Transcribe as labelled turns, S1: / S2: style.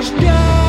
S1: Каждый